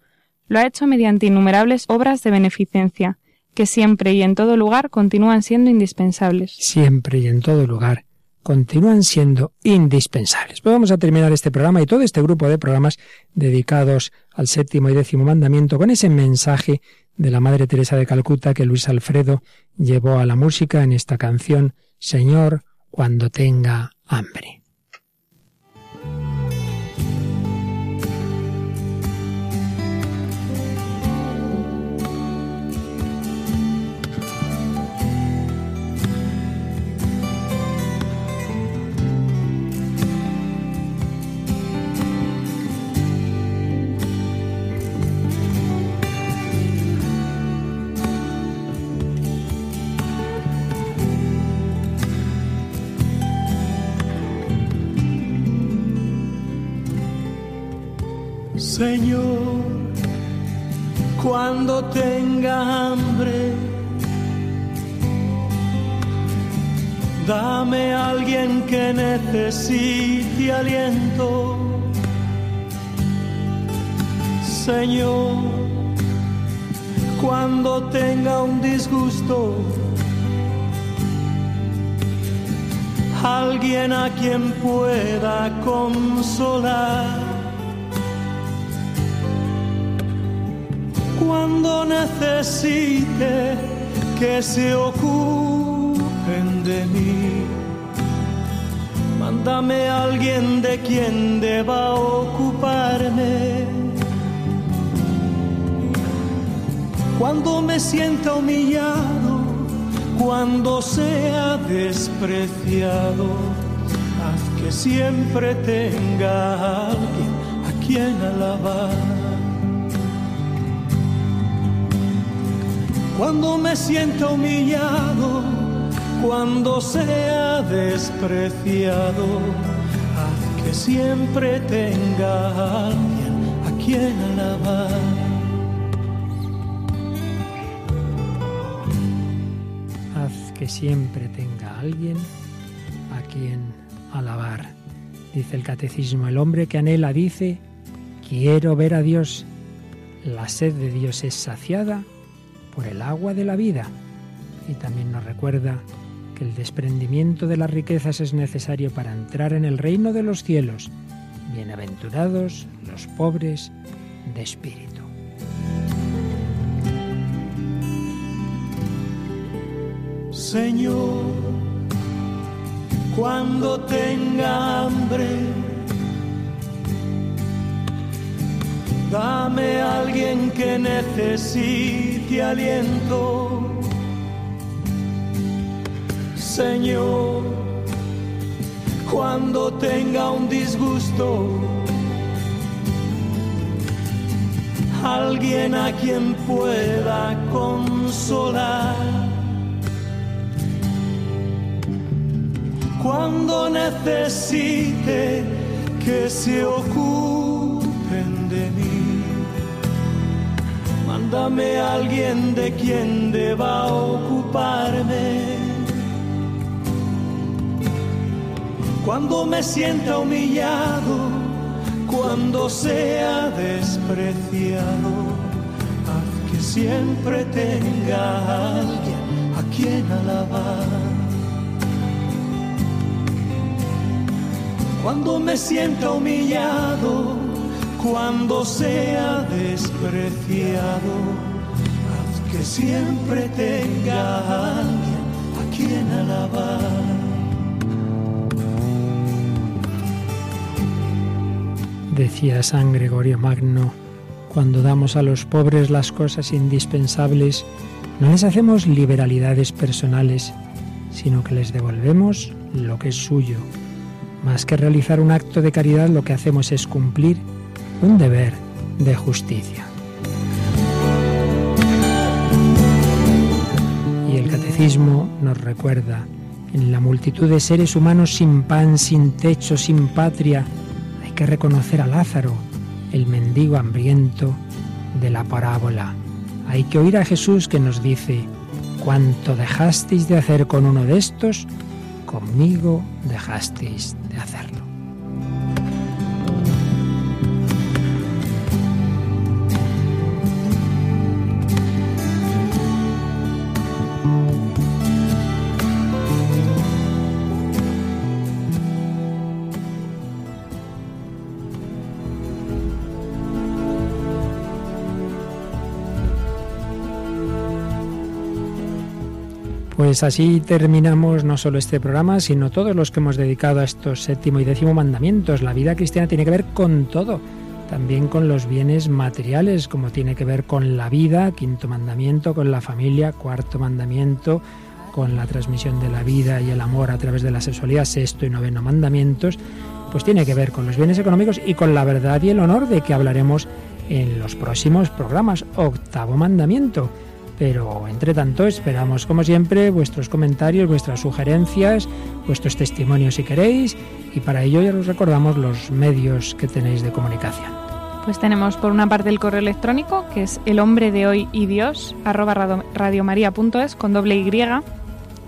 Lo ha hecho mediante innumerables obras de beneficencia, que siempre y en todo lugar continúan siendo indispensables. Siempre y en todo lugar continúan siendo indispensables. Pues vamos a terminar este programa y todo este grupo de programas dedicados al séptimo y décimo mandamiento con ese mensaje de la Madre Teresa de Calcuta que Luis Alfredo llevó a la música en esta canción Señor, cuando tenga hambre. Señor, cuando tenga hambre, dame a alguien que necesite aliento. Señor, cuando tenga un disgusto, alguien a quien pueda consolar. Cuando necesite que se ocupen de mí. Mándame a alguien de quien deba ocuparme. Cuando me sienta humillado, cuando sea despreciado, haz que siempre tenga alguien a quien alabar. Cuando me sienta humillado, cuando sea despreciado, haz que siempre tenga alguien a quien alabar. Haz que siempre tenga alguien a quien alabar. Dice el catecismo, el hombre que anhela dice, quiero ver a Dios. La sed de Dios es saciada por el agua de la vida. Y también nos recuerda que el desprendimiento de las riquezas es necesario para entrar en el reino de los cielos. Bienaventurados los pobres de espíritu. Señor, cuando tenga hambre, Dame a alguien que necesite aliento. Señor, cuando tenga un disgusto, alguien a quien pueda consolar. Cuando necesite que se ocupen Mándame a alguien de quien deba ocuparme. Cuando me sienta humillado, cuando sea despreciado, haz que siempre tenga alguien a quien alabar. cuando me sienta humillado, cuando sea despreciado, haz que siempre tenga alguien a quien alabar. Decía San Gregorio Magno, cuando damos a los pobres las cosas indispensables, no les hacemos liberalidades personales, sino que les devolvemos lo que es suyo. Más que realizar un acto de caridad, lo que hacemos es cumplir un deber de justicia. Y el catecismo nos recuerda, en la multitud de seres humanos sin pan, sin techo, sin patria, hay que reconocer a Lázaro, el mendigo hambriento de la parábola. Hay que oír a Jesús que nos dice, cuanto dejasteis de hacer con uno de estos, conmigo dejasteis de hacerlo. Pues así terminamos no solo este programa, sino todos los que hemos dedicado a estos séptimo y décimo mandamientos. La vida cristiana tiene que ver con todo, también con los bienes materiales, como tiene que ver con la vida, quinto mandamiento, con la familia, cuarto mandamiento, con la transmisión de la vida y el amor a través de la sexualidad, sexto y noveno mandamientos, pues tiene que ver con los bienes económicos y con la verdad y el honor de que hablaremos en los próximos programas. Octavo mandamiento pero entre tanto esperamos como siempre vuestros comentarios, vuestras sugerencias, vuestros testimonios si queréis y para ello ya os recordamos los medios que tenéis de comunicación. Pues tenemos por una parte el correo electrónico que es el hombre de hoy y Dios arroba radiomaria.es con doble Y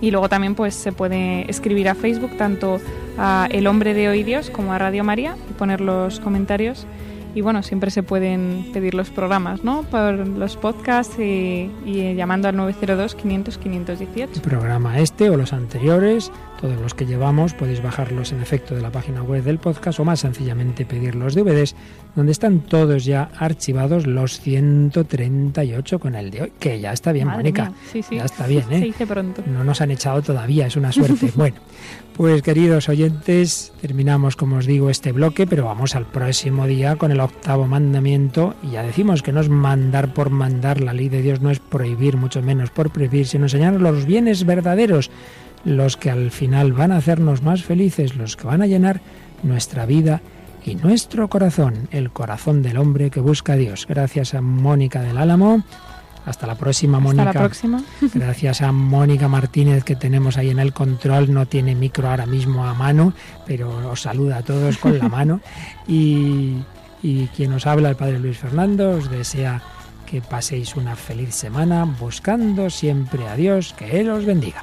y luego también pues se puede escribir a Facebook tanto a El Hombre de Hoy Dios como a Radio María y poner los comentarios y bueno, siempre se pueden pedir los programas, ¿no? Por los podcasts y, llamando al 902-500-518. El programa este o los anteriores, todos los que llevamos, podéis bajarlos en efecto de la página web del podcast o más sencillamente pedir los DVDs, donde están todos ya archivados los 138 con el de hoy, que ya está bien, Mónica. Sí, sí. Ya está bien, ¿eh? Se dice pronto. No nos han echado todavía, es una suerte. bueno. Pues queridos oyentes, terminamos como os digo este bloque, pero vamos al próximo día con el octavo mandamiento y ya decimos que no es mandar por mandar, la ley de Dios no es prohibir, mucho menos por prohibir, sino enseñar los bienes verdaderos, los que al final van a hacernos más felices, los que van a llenar nuestra vida y nuestro corazón, el corazón del hombre que busca a Dios. Gracias a Mónica del Álamo hasta la próxima, Mónica. Hasta la próxima. Gracias a Mónica Martínez que tenemos ahí en el control. No tiene micro ahora mismo a mano, pero os saluda a todos con la mano. Y, y quien os habla, el Padre Luis Fernando, os desea que paséis una feliz semana buscando siempre a Dios, que Él os bendiga.